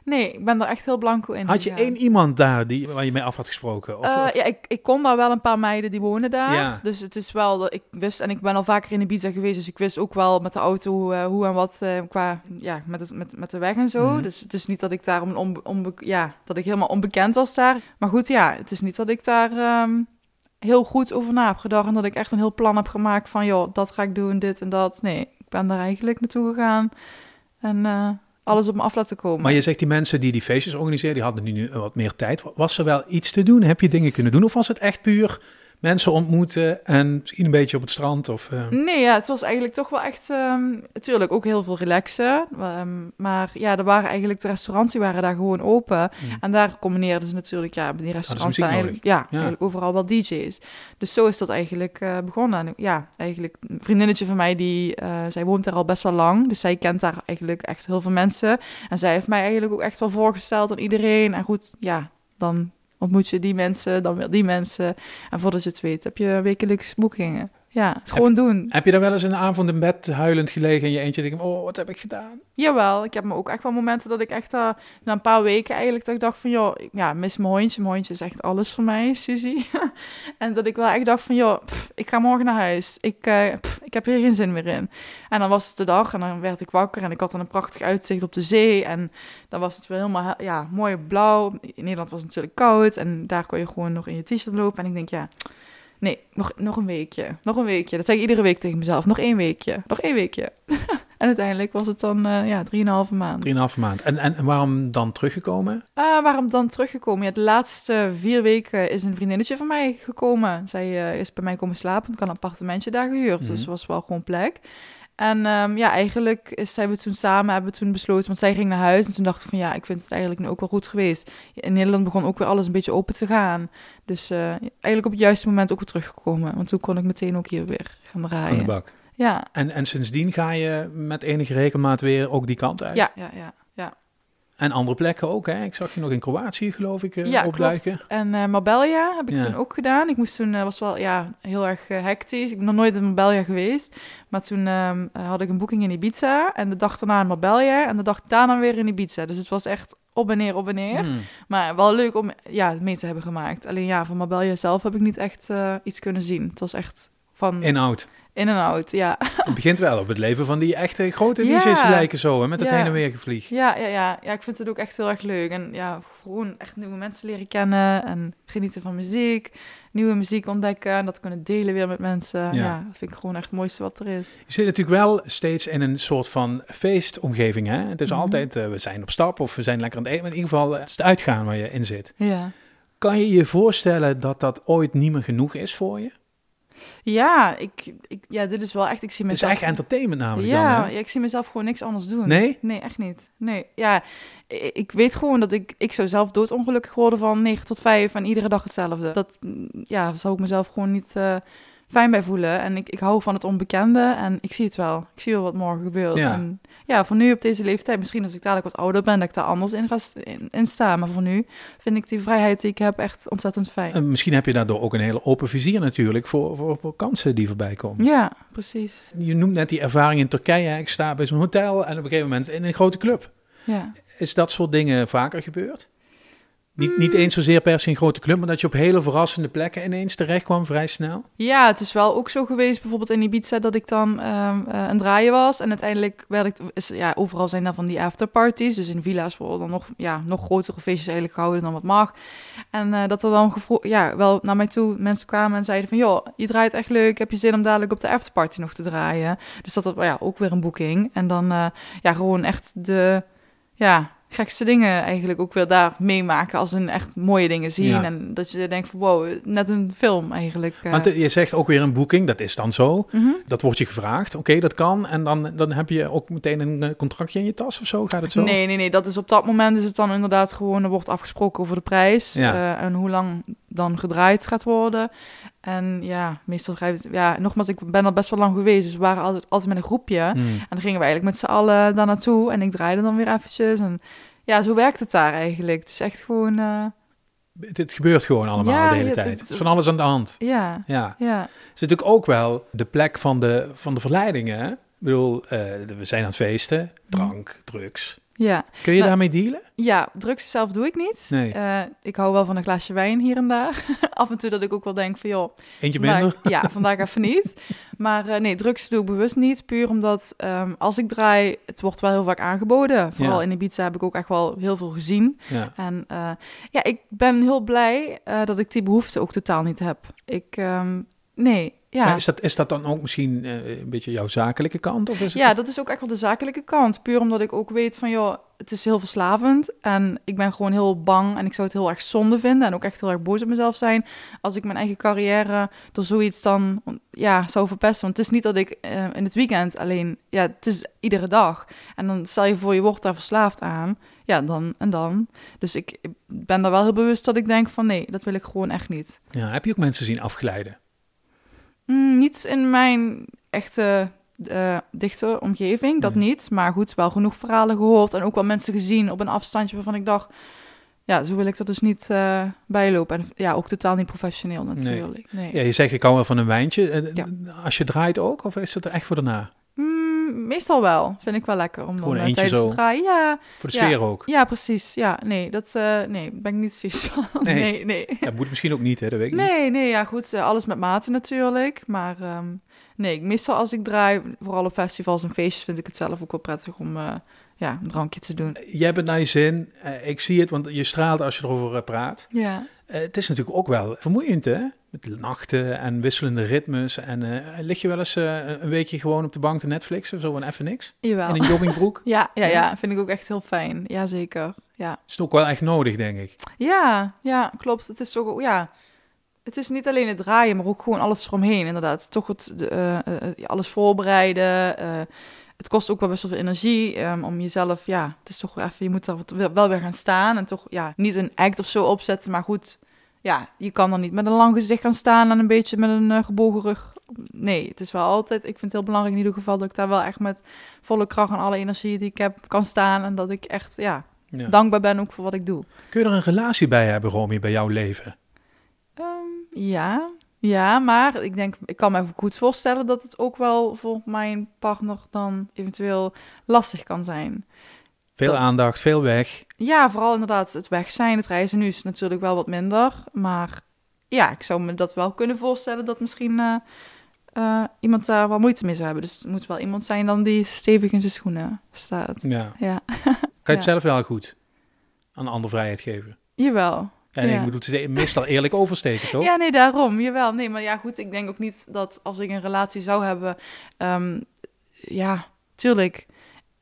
Nee, ik ben er echt heel blanco in Had je gegaan. één iemand daar die, waar je mee af had gesproken? Of, Eh, of- ja, ik, ik kon daar wel een paar meiden die wonen daar. Ja. Dus het is wel, ik wist, en ik ben al vaker in Ibiza geweest, dus ik wist ook wel met de auto hoe, eh, hoe en wat eh, qua, ja, met, het, met, met de weg en zo. Mhm. Dus het is niet dat ik daar om, onbe- onbe- ja, dat ik helemaal onbekend was daar. Maar goed, ja, het is niet dat ik daar ehm, heel goed over na heb gedacht en dat ik echt een heel plan heb gemaakt van, joh, dat ga ik doen, dit en dat. Nee, ik ben daar eigenlijk naartoe gegaan en alles op me af laten komen. maar je zegt die mensen die die feestjes organiseren, die hadden nu, wat meer tijd. Was er wel iets te doen? Heb je dingen kunnen doen? Of was het echt puur mensen ontmoeten en misschien een beetje op het strand? Of, eh, Nee, ja, het was eigenlijk toch wel echt... ehm natuurlijk ook heel veel relaxen. ehm, maar ja, er waren eigenlijk... De restaurants die waren daar gewoon open. Mm. En daar combineerden ze natuurlijk... Ja, die restaurants zijn eigenlijk, ja, eigenlijk overal wel DJ's. Dus zo is dat eigenlijk eh, begonnen. En ja, eigenlijk een vriendinnetje van mij... die eh, Zij woont daar al best wel lang. Dus zij kent daar eigenlijk echt heel veel mensen. En zij heeft mij eigenlijk ook echt wel voorgesteld aan iedereen. En goed, ja, dan ontmoet je die mensen, dan weer die mensen. En voordat je het weet, heb je wekelijks boekingen. Ja, het gewoon doen. Heb je daar wel eens een avond in bed huilend gelegen in je eentje denken, oh, wat heb ik gedaan? Jawel, ik heb me ook echt wel momenten dat ik echt eh, na een paar weken eigenlijk dat ik dacht van joh, ja, mis mijn hondje. Mijn hondje is echt alles voor mij, Suzy. <laughs> en dat ik wel echt dacht van joh, pff, ik ga morgen naar huis. Ik, eh, pff, ik heb hier geen zin meer in. En dan was het de dag en dan werd ik wakker en ik had dan een prachtig uitzicht op de zee. En dan was het weer helemaal he- ja, mooi blauw. In Nederland was het natuurlijk koud en daar kon je gewoon nog in je t-shirt lopen. En ik denk ja, nee, nog, nog een weekje. Nog een weekje. Dat zeg ik iedere week tegen mezelf. Nog één weekje. Nog één weekje. <laughs> en uiteindelijk was het dan eh ja, drieënhalve maand. Drieënhalve maand. En, en, en waarom dan teruggekomen? Ah, waarom dan teruggekomen? Ja, de laatste vier weken is een vriendinnetje van mij gekomen. Zij eh, is bij mij komen slapen. Ik had een appartementje daar gehuurd. Mhm. Dus er was wel gewoon plek. En ehm, ja, eigenlijk zijn we toen samen, hebben we toen besloten, want zij ging naar huis. En toen dacht ik van ja, ik vind het eigenlijk nu ook wel goed geweest. In Nederland begon ook weer alles een beetje open te gaan. Dus eh, eigenlijk op het juiste moment ook weer teruggekomen. Want toen kon ik meteen ook hier weer gaan Aan de draaien. bak. Ja, En, en sindsdien ga je met enige regelmaat weer ook die kant uit? ja, ja, ja. En andere plekken ook, hè? Ik zag je nog in Kroatië, geloof ik, eh, Ja, opduiken. klopt. En Marbella heb ik Ja. toen ook gedaan. Ik moest toen, eh, was wel ja, heel erg hectisch. Ik ben nog nooit in Marbella geweest. Maar toen ehm, eh, had ik een boeking in Ibiza. En de dag daarna in Marbella. En de dag daarna weer in Ibiza. Dus het was echt op en neer, op en neer. Hmm. Maar wel leuk om ja, mee te hebben gemaakt. Alleen ja, van Marbella zelf heb ik niet echt iets kunnen zien. Het was echt van Inhoud. In en out, ja. Het begint wel op het leven van die echte grote Ja. DJ's lijken zo, hè? Met het Ja. heen en weer gevlieg. Ja, ja, ja, ja, ik vind het ook echt heel erg leuk. En ja, gewoon echt nieuwe mensen leren kennen en genieten van muziek. Nieuwe muziek ontdekken en dat kunnen delen weer met mensen. Ja. Ja, dat vind ik gewoon echt het mooiste wat er is. Je zit natuurlijk wel steeds in een soort van feestomgeving, hè? Het is Mhm. altijd, eh, we zijn op stap of we zijn lekker aan het eten. Maar in ieder geval, het is het uitgaan waar je in zit. Ja, Kan je je voorstellen dat dat ooit niet meer genoeg is voor je? Ja, ik, ik, ja dit is wel echt, ik zie Het is mezelf... echt entertainment namelijk ja, dan, ja, ik zie mezelf gewoon niks anders doen. Nee? Nee, echt niet. Nee, ja, ik, ik weet gewoon dat ik, ik zou zelf doodongelukkig worden van 9 tot 5 en iedere dag hetzelfde. Dat, mm, ja, zou ik mezelf gewoon niet eh, fijn bij voelen. En ik, ik hou van het onbekende en ik zie het wel. Ik zie wel wat morgen gebeurt. Ja. En ja, voor nu op deze leeftijd, misschien als ik dadelijk wat ouder ben, dat ik daar anders in ga in, in sta. Maar voor nu vind ik die vrijheid die ik heb echt ontzettend fijn. En misschien heb je daardoor ook een hele open vizier natuurlijk voor, voor, voor kansen die voorbij komen. Ja, precies. Je noemt net die ervaring in Turkije. Ik sta bij zo'n hotel en op een gegeven moment in een grote club. Ja. Is dat soort dingen vaker gebeurd? Niet, niet Mm. eens zozeer per se een grote club, maar dat je op hele verrassende plekken ineens terecht kwam vrij snel. Ja, het is wel ook zo geweest, bijvoorbeeld in Ibiza, dat ik dan ehm eh, een draaien was. En uiteindelijk werd ik, is, ja, overal zijn dan van die afterparties. Dus in villa's worden dan nog, ja, nog grotere feestjes eigenlijk gehouden dan wat mag. En eh, dat er dan ja, wel naar mij toe mensen kwamen en zeiden van... joh, je draait echt leuk, heb je zin om dadelijk op de afterparty nog te draaien? Dus dat was ja, ook weer een boeking. En dan eh, ja, gewoon echt de... Ja, gekste dingen eigenlijk ook weer daar meemaken als een echt mooie dingen zien. Ja. En dat je denkt van wow, net een film eigenlijk. eh. Want eh, je zegt ook weer een boeking, dat is dan zo. Mhm. Dat wordt je gevraagd. Oké, dat kan. En dan, dan heb je ook meteen een eh, contractje in je tas of zo. Gaat het zo? Nee, nee, nee. Dat is op dat moment is het dan inderdaad gewoon, er wordt afgesproken over de prijs. Ja. en hoe lang dan gedraaid gaat worden. En ja, meestal ga je, ja, nogmaals, ik ben al best wel lang geweest. Dus we waren altijd, altijd met een groepje. Hmm. En dan gingen we eigenlijk met z'n allen daar naartoe. En ik draaide dan weer eventjes. En ja, zo werkt het daar eigenlijk. Het is echt gewoon, eh, Het, het gebeurt gewoon allemaal Ja, de hele ja, tijd. het- Het is van alles aan de hand. ja, Ja. ja. Het is natuurlijk ook wel de plek van de, van de verleidingen. Ik bedoel, eh, we zijn aan het feesten. Drank, drugs. Ja, Kun je Nou, daarmee dealen? ja, drugs zelf doe ik niet. Nee. Eh, ik hou wel van een glaasje wijn hier en daar. <laughs> Af en toe dat ik ook wel denk van, joh, Eentje vandaag- minder? ja, vandaag even niet. Maar eh, nee, drugs doe ik bewust niet. Puur omdat ehm, als ik draai, het wordt wel heel vaak aangeboden. Vooral Ja. in Ibiza heb ik ook echt wel heel veel gezien. Ja. En eh, ja, ik ben heel blij dat ik die behoefte ook totaal niet heb. Ik, ehm, nee, ja. Maar is dat, is dat dan ook misschien eh, een beetje jouw zakelijke kant? Of is het Ja, dat is ook echt wel de zakelijke kant. Puur omdat ik ook weet van, joh, het is heel verslavend. En ik ben gewoon heel bang en ik zou het heel erg zonde vinden. En ook echt heel erg boos op mezelf zijn. Als ik mijn eigen carrière door zoiets dan, ja, zou verpesten. Want het is niet dat ik eh, in het weekend alleen, ja, het is iedere dag. En dan stel je voor, je wordt daar verslaafd aan. Ja, dan en dan. Dus ik ben daar wel heel bewust dat ik denk van, nee, dat wil ik gewoon echt niet. Ja, heb je ook mensen zien afglijden? Mm, niet in mijn echte eh, dichte omgeving, dat Nee. niet. Maar goed, wel genoeg verhalen gehoord en ook wel mensen gezien op een afstandje waarvan ik dacht... Ja, zo wil ik er dus niet eh bij lopen. En ja, ook totaal niet professioneel natuurlijk. Nee. Ja, je zegt ik hou wel van een wijntje. Eh, Ja. Als je draait ook, of is het er echt voor daarna? Meestal wel. Vind ik wel lekker om dan eh, eentje tijdens zo. het draaien. Ja, Voor de Ja. sfeer ook? ja, precies. Ja, nee, dat eh, nee, ben ik niet vies van. <laughs> Nee. Nee, nee. Ja, moet misschien ook niet, hè? Dat weet ik niet. Nee, nee, ja, goed. eh, alles met mate natuurlijk. Maar ehm, nee, meestal als ik draai, vooral op festivals en feestjes, vind ik het zelf ook wel prettig om ja, een drankje te doen. Jij bent naar je zin. Eh, ik zie het, want je straalt als je erover eh, praat. Ja. Eh, het is natuurlijk ook wel vermoeiend, hè? Met nachten en wisselende ritmes. En lig je wel eens een weekje gewoon op de bank te Netflixen, zo van even niks? Jawel. In een joggingbroek? <laughs> Ja, ja, Ja? vind ik ook echt heel fijn. Jazeker. Ja. is het ook wel echt nodig, denk ik. ja, ja, klopt. Het is toch, ja, het is niet alleen het draaien, maar ook gewoon alles eromheen, inderdaad. Toch het, alles voorbereiden. Het kost ook wel best wel veel energie ehm, om jezelf, ja, het is toch wel even, je moet er wel- weer gaan staan en toch, ja, niet een act of zo opzetten, maar goed, ja, je kan dan niet met een lang gezicht gaan staan en een beetje met een eh, gebogen rug. Nee, het is wel altijd, ik vind het heel belangrijk in ieder geval dat ik daar wel echt met volle kracht en alle energie die ik heb kan staan en dat ik echt, ja, Ja. dankbaar ben ook voor wat ik doe. Kun je er een relatie bij hebben, Romy, bij jouw leven? Ehm, ja, ja, maar ik denk, ik kan me even goed voorstellen dat het ook wel voor mijn partner dan eventueel lastig kan zijn. Veel Dat- aandacht, veel weg. Ja, vooral inderdaad het weg zijn, het reizen nu is natuurlijk wel wat minder, maar ja, ik zou me dat wel kunnen voorstellen dat misschien eh, eh, iemand daar wel moeite mee zou hebben. Dus het moet wel iemand zijn dan die stevig in zijn schoenen staat. Ja. Ja, Kan je het <laughs> Ja. zelf wel goed aan een ander vrijheid geven? jawel. Ja. ik bedoel, het is meestal eerlijk oversteken, toch? Ja, nee, daarom. Jawel. Nee, maar ja, goed. Ik denk ook niet dat als ik een relatie zou hebben... ehm, ja, tuurlijk.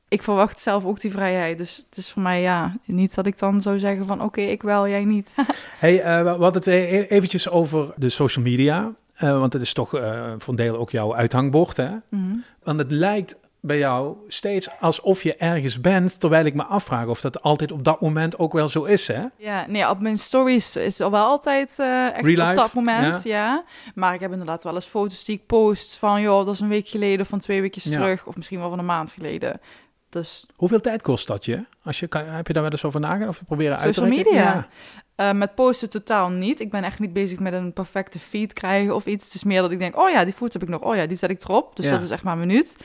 Ik verwacht zelf ook die vrijheid. Dus het is voor mij, ja, niet dat ik dan zou zeggen van... Oké, ik wel, jij niet. <laughs> Hey, we hadden het e- eventjes over de social media. eh, want het is toch eh, voor een deel ook jouw uithangbord, hè? Mhm. Want het lijkt bij jou steeds alsof je ergens bent, terwijl ik me afvraag of dat altijd op dat moment ook wel zo is, hè? Ja, nee, op mijn stories is al wel altijd eh, echt Real op life, dat moment, ja. Maar ik heb inderdaad wel eens foto's die ik post van... joh, dat is een week geleden, van twee Ja. terug... of misschien wel van een maand geleden. Dus Hoeveel tijd kost dat je? Als je kan, heb je daar wel eens over nagedacht of proberen uit te Social media? Eh, met posten totaal niet. Ik ben echt niet bezig met een perfecte feed krijgen of iets. Het is meer dat ik denk, oh ja, die foto heb ik nog. Oh ja, die zet ik erop. Dus Ja. dat is echt maar een minuut.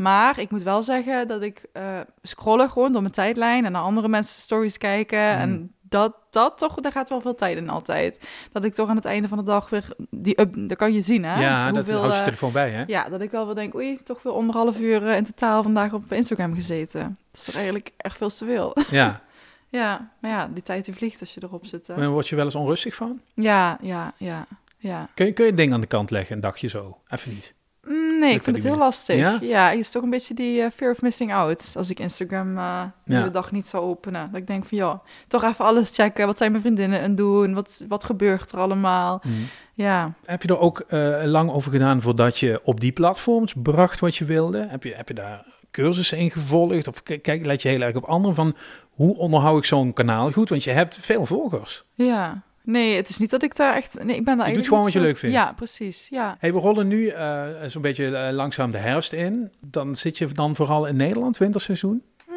Maar ik moet wel zeggen dat ik eh scrollen gewoon door mijn tijdlijn... en naar andere mensen stories kijken. Mm. En dat, dat toch, daar gaat wel veel tijd in altijd. Dat ik toch aan het einde van de dag weer die up, dat kan je zien, hè? Ja, dat houdt je eh, telefoon bij, hè? Ja, dat ik wel wel denk, oei, toch weer anderhalf uur eh, in totaal vandaag op Instagram gezeten. Dat is toch eigenlijk echt veel te veel. <laughs> Ja. <laughs> ja, maar ja, die tijd die vliegt als je erop zit. hè. En word je wel eens onrustig van? Ja, ja, ja, ja. Kun je, kun je een ding aan de kant leggen, een dagje zo? Even niet. Mm, nee, ik vind het heel meer? lastig. Ja? Is toch een beetje die eh, fear of missing out. Als ik Instagram de Ja. hele dag niet zou openen. Dat ik denk van, ja, toch even alles checken. Wat zijn mijn vriendinnen aan doen? Wat, wat gebeurt er allemaal? Ja, Heb je er ook eh, lang over gedaan voordat je op die platforms bracht wat je wilde? Heb je, heb je daar cursussen in gevolgd? Of kijk, let je heel erg op anderen van hoe onderhoud ik zo'n kanaal goed? Want je hebt veel volgers. ja. Nee, het is niet dat ik daar echt... Nee, ik ben daar Je doet gewoon wat je leuk vindt. Ja, precies. Ja. Hey, we rollen nu eh, zo'n beetje eh, langzaam de herfst in. Dan zit je dan vooral in Nederland, winterseizoen? Mm,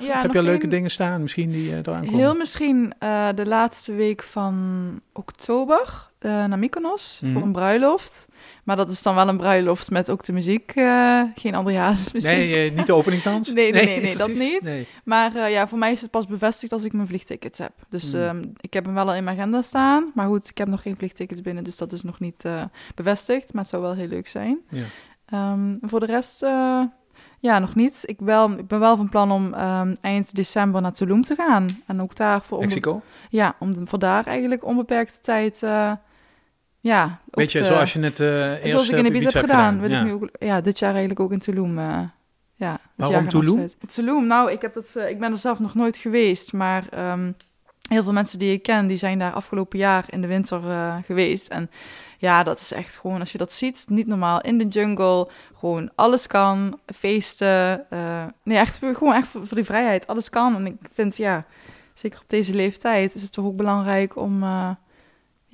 ja, heb je al leuke dingen staan misschien die eh eraan komen? Heel misschien de laatste week van oktober eh, naar Mykonos Mhm. voor een bruiloft. Maar dat is dan wel een bruiloft met ook de muziek. eh, geen André Hazes muziek. Nee, eh, niet de <laughs> openingsdans? Nee, nee, nee, nee, dat niet. Nee. Maar ja, voor mij is het pas bevestigd als ik mijn vliegtickets heb. Dus Hmm. ehm, ik heb hem wel al in mijn agenda staan. Maar goed, ik heb nog geen vliegtickets binnen, dus dat is nog niet bevestigd. Maar het zou wel heel leuk zijn. Ja. Ehm, voor de rest, ja, nog niet. Ik, wel, ik ben wel van plan om ehm, eind december naar Tulum te gaan. En ook daar voor... Mexico? Ja, om de- voor daar eigenlijk onbeperkte tijd... ja, Weet je, zoals je het eerst zoals ik eh, in Ibiza heb hebt gedaan, wil ja. ik nu ook, ja, dit jaar eigenlijk ook in Tulum. eh, ja, Waarom Tulum? Tulum, nou, ik, heb dat, ik ben er zelf nog nooit geweest, maar ehm, heel veel mensen die ik ken, die zijn daar afgelopen jaar in de winter geweest. En ja, dat is echt gewoon, als je dat ziet, niet normaal. In de jungle, gewoon alles kan, feesten. nee, echt gewoon echt voor, voor die vrijheid, alles kan. En ik vind, ja, zeker op deze leeftijd is het toch ook belangrijk om...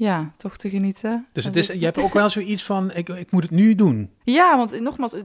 ja, toch te genieten. Dus het is, je hebt ook wel zoiets van, ik, ik moet het nu doen. ja, want nogmaals, eh,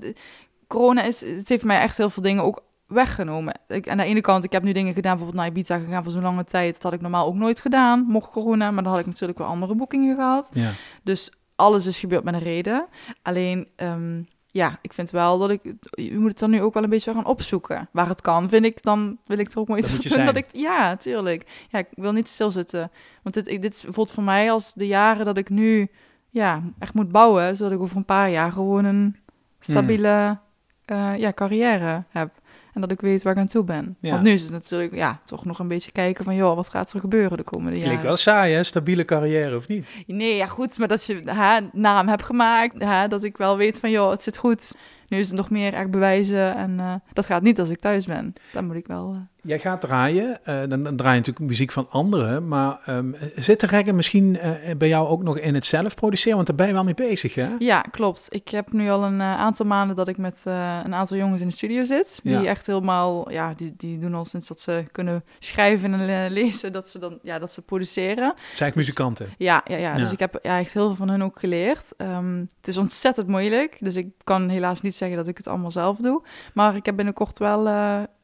corona is, het heeft mij echt heel veel dingen ook weggenomen. Ik, aan de ene kant, ik heb nu dingen gedaan, bijvoorbeeld naar Ibiza gegaan voor zo'n lange tijd. Dat had ik normaal ook nooit gedaan, mocht corona. Maar dan had ik natuurlijk wel andere boekingen gehad. Ja. Dus alles is gebeurd met een reden. Alleen, ehm, ja, ik vind wel dat ik... Je moet het dan nu ook wel een beetje gaan opzoeken. Waar het kan, vind ik, dan wil ik er ook maar iets Dat van. <laughs> Dat ik, ja, tuurlijk. Ja, ik wil niet stilzitten. Want dit, ik, dit voelt voor mij als de jaren dat ik nu ja, echt moet bouwen... zodat ik over een paar jaar gewoon een stabiele eh, ja, carrière heb. En dat ik weet waar ik aan toe ben. Ja. Want nu is het natuurlijk ja, toch nog een beetje kijken van... joh, wat gaat er gebeuren de komende Klinkt jaren? wel saai, hè? Stabiele carrière, of niet? Nee, ja goed, maar dat je hè, naam hebt gemaakt, hè, dat ik wel weet van, joh, het zit goed. Nu is het nog meer echt bewijzen en eh, dat gaat niet als ik thuis ben. Dan moet ik wel... eh, Jij gaat draaien, eh, dan, dan draai je natuurlijk muziek van anderen, maar ehm, zit de reggae misschien eh, bij jou ook nog in het zelf produceren? Want daar ben je wel mee bezig, hè? Ja, klopt. Ik heb nu al een eh, aantal maanden dat ik met een aantal jongens in de studio zit. Die Ja. echt helemaal, ja, die, die doen al sinds dat ze kunnen schrijven en lezen, dat ze dan, ja, dat ze produceren. Zijn ik muzikanten? Ja, ja, ja. Ja. dus ik heb ja, echt heel veel van hun ook geleerd. Ehm, het is ontzettend moeilijk, dus ik kan helaas niet zeggen dat ik het allemaal zelf doe. Maar ik heb binnenkort wel,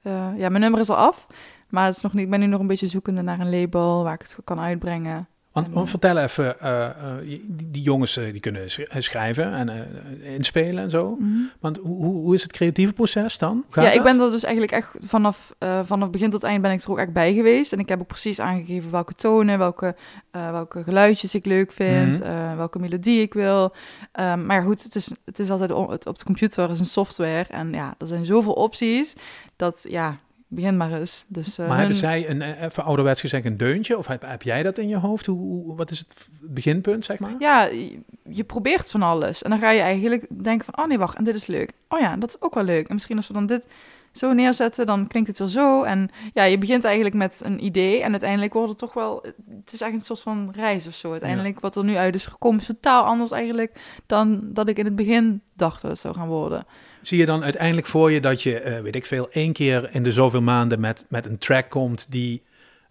ja, mijn nummer is al af. Maar het is nog niet, ik ben nu nog een beetje zoekende naar een label waar ik het kan uitbrengen. Want, want vertel even, eh, eh, die, die jongens eh, die kunnen sch- schrijven en inspelen en zo. Want hoe, hoe is het creatieve proces dan? Gaat Ja, ik ben er dus eigenlijk echt vanaf, vanaf begin tot eind ben ik er ook echt bij geweest. En ik heb ook precies aangegeven welke tonen, welke, welke geluidjes ik leuk vind, Mhm. welke melodie ik wil. Ehm, maar goed, het is, het is altijd o- het, op de computer is een software. En ja, er zijn zoveel opties dat ja, begin maar eens. Dus, eh, Maar hebben hun- zij een, eh, even ouderwets gezegd, een deuntje? Of heb, heb jij dat in je hoofd? Hoe, hoe- wat is het beginpunt, zeg maar? Ja, je, probeert van alles. En dan ga je eigenlijk denken van, oh nee, wacht, en dit is leuk. Oh ja, dat is ook wel leuk. En misschien als we dan dit zo neerzetten, dan klinkt het weer zo. En ja, je begint eigenlijk met een idee en uiteindelijk wordt het toch wel... Het is eigenlijk een soort van reis of zo. Uiteindelijk wat er nu uit is gekomen is totaal anders eigenlijk dan dat ik in het begin dacht dat het zou gaan worden. Zie je dan uiteindelijk voor je dat je, eh, weet ik veel, één keer in de zoveel maanden met, met een track komt die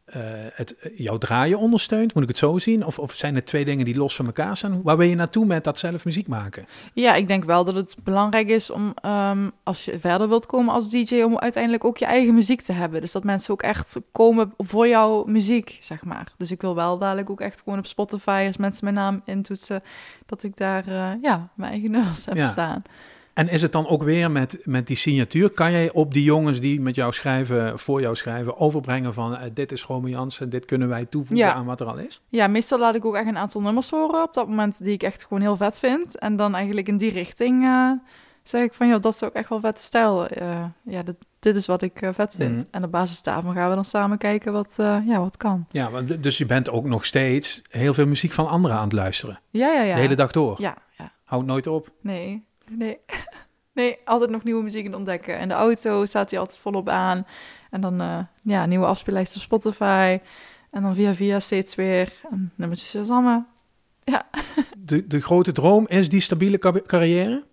eh, het, eh, jouw draaien ondersteunt? Moet ik het zo zien? Of, of zijn het twee dingen die los van elkaar staan? Waar ben je naartoe met dat zelf muziek maken? Ja, ik denk wel dat het belangrijk is om, ehm, als je verder wilt komen als DJ, om uiteindelijk ook je eigen muziek te hebben. Dus dat mensen ook echt komen voor jouw muziek, zeg maar. Dus ik wil wel dadelijk ook echt gewoon op Spotify, als mensen mijn naam intoetsen, dat ik daar, ja, mijn eigen nummers heb Ja. staan. En is het dan ook weer met, met die signatuur? Kan jij op die jongens die met jou schrijven, voor jou schrijven, overbrengen van eh, dit is Romy Jansen, dit kunnen wij toevoegen Ja. aan wat er al is? Ja, meestal laat ik ook echt een aantal nummers horen op dat moment die ik echt gewoon heel vet vind. En dan eigenlijk in die richting eh, zeg ik van, ja, dat is ook echt wel vette stijl. Eh, ja, dit, dit is wat ik vet vind. Mhm. En op basis daarvan gaan we dan samen kijken wat, ja, wat kan. Ja, dus je bent ook nog steeds heel veel muziek van anderen aan het luisteren. Ja, ja, ja. De hele dag door. Ja, ja. Houdt nooit op. Nee, nee. <laughs> nee, altijd nog nieuwe muziek in ontdekken. En de auto staat hij altijd volop aan. En dan, eh, ja, nieuwe afspeellijst op Spotify. En dan via via steeds weer nummertjes Shazammen. <laughs> De, de grote droom is die stabiele ca- carrière?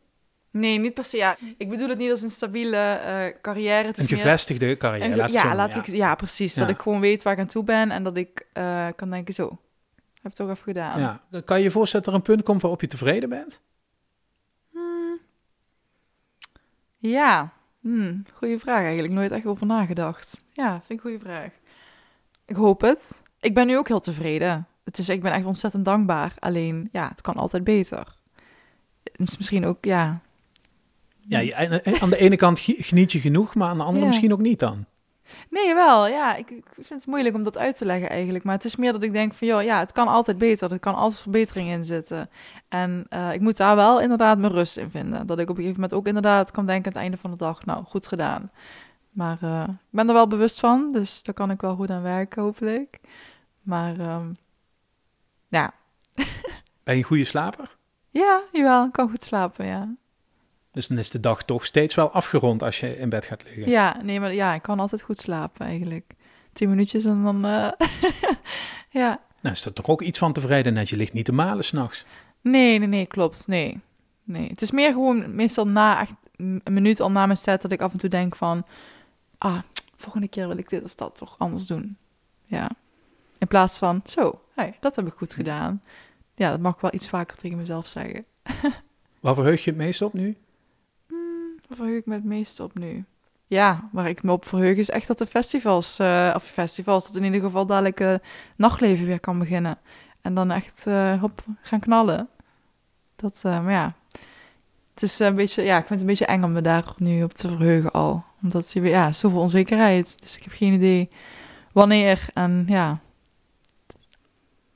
Nee, niet per se. Ja, ik bedoel het niet als een stabiele eh, carrière. Het is Een meer- gevestigde carrière, een ge- laat het zo ja, laat ik, ja, precies. Dat Ja. ik gewoon weet waar ik aan toe ben en dat ik eh, kan denken, zo, heb het toch even gedaan. Ja. Kan je je voorstellen dat er een punt komt waarop je tevreden bent? Hmm. Ja, hmm, goede vraag eigenlijk. Nooit echt over nagedacht. Ja, vind ik een goede vraag. Ik hoop het. Ik ben nu ook heel tevreden. Het is, ik ben echt ontzettend dankbaar. Alleen, ja, het kan altijd beter. Het is misschien ook, ja... Ja, aan- de ene kant geniet je genoeg, maar aan de andere Ja. misschien ook niet dan. Nee, wel. Ja, ik, ik vind het moeilijk om dat uit te leggen eigenlijk. Maar het is meer dat ik denk van, joh, ja, het kan altijd beter. Er kan altijd verbetering in zitten. En eh, ik moet daar wel inderdaad mijn rust in vinden. Dat ik op een gegeven moment ook inderdaad kan denken aan het einde van de dag, nou, goed gedaan. Maar eh, ik ben er wel bewust van, dus daar kan ik wel goed aan werken, hopelijk. Maar ehm, ja, Ben je een goede slaper? ja, jawel, ik kan goed slapen, ja. Dus dan is de dag toch steeds wel afgerond als je in bed gaat liggen. Ja, nee, maar ja, ik kan altijd goed slapen eigenlijk. Tien minuutjes en dan, eh, <laughs> ja. Nou is er toch ook iets van tevredenheid. Je ligt niet te malen s'nachts. Nee, nee, nee, klopt. Nee. nee. Het is meer gewoon meestal na echt een minuut al na mijn set dat ik af en toe denk van... Ah, volgende keer wil ik dit of dat toch anders doen. Ja. In plaats van, zo, hey, dat heb ik goed gedaan. Ja, dat mag ik wel iets vaker tegen mezelf zeggen. <laughs> Waar verheug je het meest op nu? Waar verheug ik me het meest op nu? Ja, waar ik me op verheug is echt dat de festivals, eh, of festivals, dat in ieder geval dadelijk eh, nachtleven weer kan beginnen. En dan echt eh hop, gaan knallen. Dat, maar ja, het is een beetje, ja, ik vind het een beetje eng om me daar nu op te verheugen al. Omdat je weer, ja, zoveel onzekerheid. Dus ik heb geen idee wanneer en ja.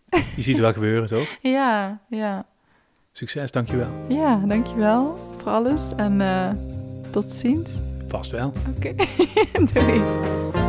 Je ziet het wel gebeuren, toch? <laughs> Ja, ja. Succes, dankjewel. Ja, dankjewel voor alles en tot ziens. Vast wel. Oké, <laughs> doei.